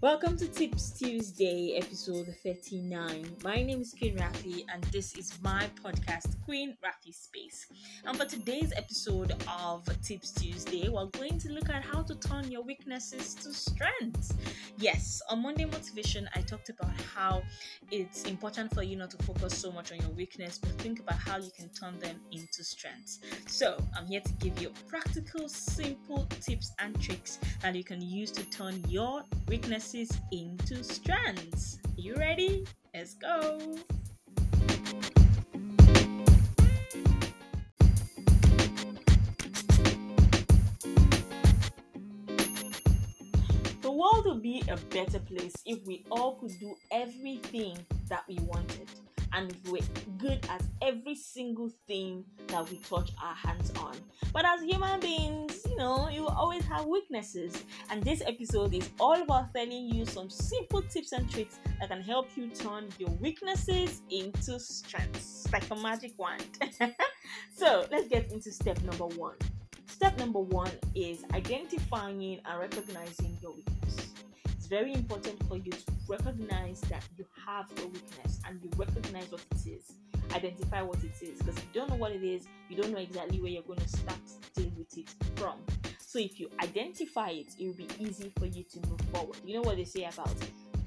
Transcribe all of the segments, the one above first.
Welcome to Tips Tuesday, episode 39. My name is Queen Rafi, and this is my podcast, Queen Rafi Space. And for today's episode of Tips Tuesday, we're going to look at how to turn your weaknesses to strengths. Yes, on Monday Motivation, I talked about how it's important for you not to focus so much on your weakness, but think about how you can turn them into strengths. So, I'm here to give you practical, simple tips and tricks that you can use to turn your weaknesses into strands. You ready? Let's go. The world would be a better place if we all could do everything that we wanted and we're good at every single thing that we touch our hands on. But as human beings, you know, always have weaknesses. And this episode is all about telling you some simple tips and tricks that can help you turn your weaknesses into strengths, like a magic wand. so let's get into step number one. Step number one is identifying and recognizing your weakness It's very important for you to recognize that you have a weakness and you recognize what it is. Identify what it is because if you don't know what it is, you don't know exactly where you're going to start dealing with it from. So if you identify it, it will be easy for you to move forward. You know what they say about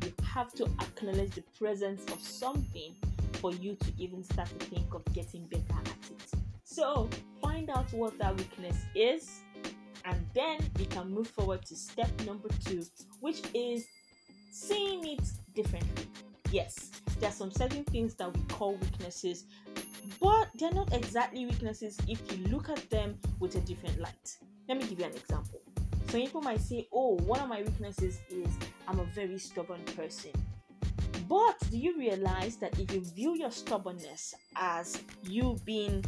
you have to acknowledge the presence of something for you to even start to think of getting better at it. So find out what that weakness is and then we can move forward to step number two, which is seeing it differently. Yes, there are some certain things that we call weaknesses, but they're not exactly weaknesses if you look at them with a different light. Let me give you an example. Some people might say, Oh, one of my weaknesses is I'm a very stubborn person. But do you realize that if you view your stubbornness as you being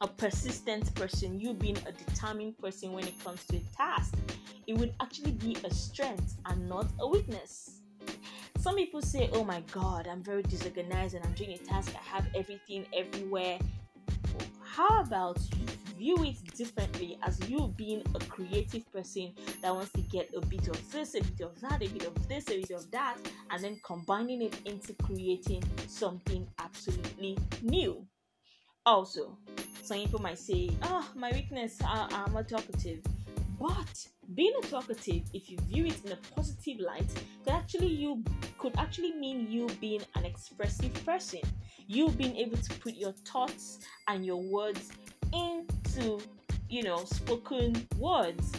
a persistent person, you being a determined person when it comes to a task, it would actually be a strength and not a weakness. Some people say, Oh my god, I'm very disorganized and I'm doing a task, I have everything everywhere. How about you view it differently as you being a creative person that wants to get a bit of this, a bit of that, a bit of this, a bit of that, and then combining it into creating something absolutely new? Also, some people might say, "Oh, my weakness, I, I'm a talkative." But being a talkative, if you view it in a positive light, could actually you could actually mean you being an expressive person. You being able to put your thoughts and your words into, you know, spoken words.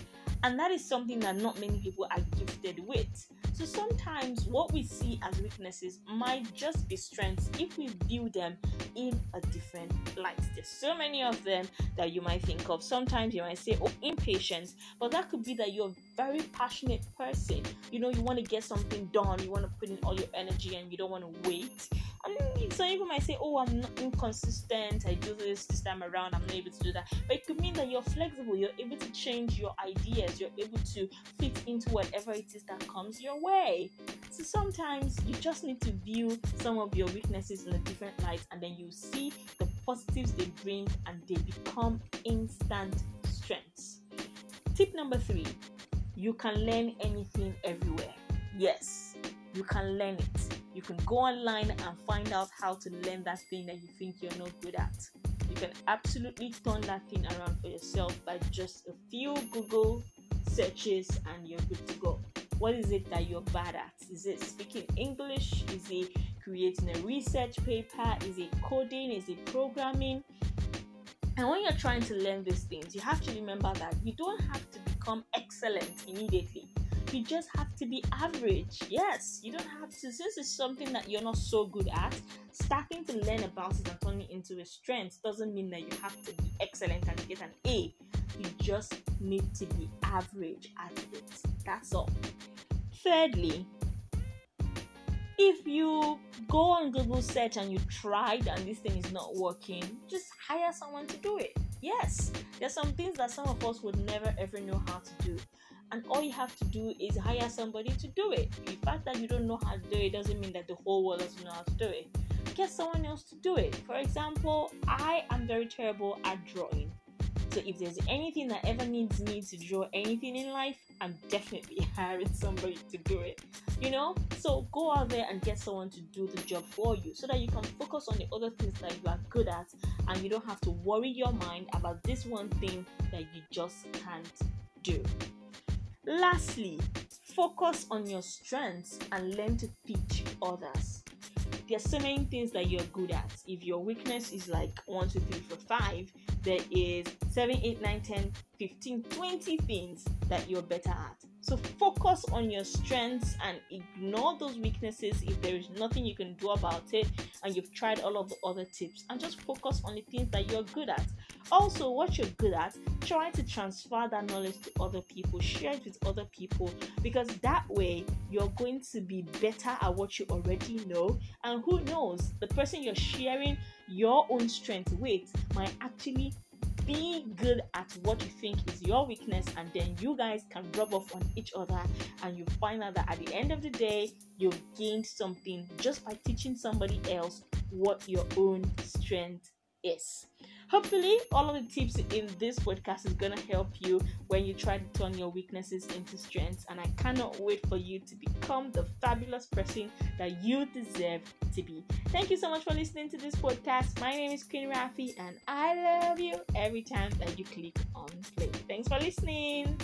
And that is something that not many people are gifted with. So sometimes what we see as weaknesses might just be strengths if we view them in a different light. There's so many of them that you might think of. Sometimes you might say, oh, impatience, but that could be that you're a very passionate person. You know, you want to get something done, you want to put in all your energy and you don't want to wait. And some people might say, oh, I'm inconsistent, I do this this time around, I'm not able to do that. But it could mean that you're flexible, you're able to change your ideas, you're able to fit into whatever it is that comes your way. So sometimes you just need to view some of your weaknesses in a different light and then you see the positives they bring and they become instant strengths. Tip number three you can learn anything everywhere. Yes, you can learn it. You can go online and find out how to learn that thing that you think you're not good at. You can absolutely turn that thing around for yourself by just a few Google searches and you're good to go. What is it that you're bad at? Is it speaking English? Is it creating a research paper? Is it coding? Is it programming? And when you're trying to learn these things, you have to remember that you don't have to become excellent immediately. You just have to be average. Yes, you don't have to. Since it's something that you're not so good at, starting to learn about it and turning it into a strength doesn't mean that you have to be excellent and get an A. You just need to be average at it. That's all. Thirdly, if you go on Google search and you tried and this thing is not working, just hire someone to do it. Yes, there's some things that some of us would never ever know how to do. And all you have to do is hire somebody to do it. The fact that you don't know how to do it doesn't mean that the whole world doesn't know how to do it. Get someone else to do it. For example, I am very terrible at drawing. So if there's anything that ever needs me to draw anything in life, I'm definitely hiring somebody to do it. You know? So go out there and get someone to do the job for you so that you can focus on the other things that you are good at and you don't have to worry your mind about this one thing that you just can't do. Lastly, focus on your strengths and learn to teach others. There are so many things that you're good at. If your weakness is like 1, 2, 3, 4, 5, there is 7, 8, 9, 10, 15, 20 things that you're better at. So focus on your strengths and ignore those weaknesses if there is nothing you can do about it and you've tried all of the other tips and just focus on the things that you're good at. Also, what you're good at, try to transfer that knowledge to other people, share it with other people because that way you're going to be better at what you already know. And who knows, the person you're sharing your own strength with might actually be good at what you think is your weakness, and then you guys can rub off on each other, and you find out that at the end of the day, you've gained something just by teaching somebody else what your own strength is. Hopefully, all of the tips in this podcast is gonna help you when you try to turn your weaknesses into strengths. And I cannot wait for you to become the fabulous person that you deserve to be. Thank you so much for listening to this podcast. My name is Queen Rafi, and I love you every time that you click on play. Thanks for listening.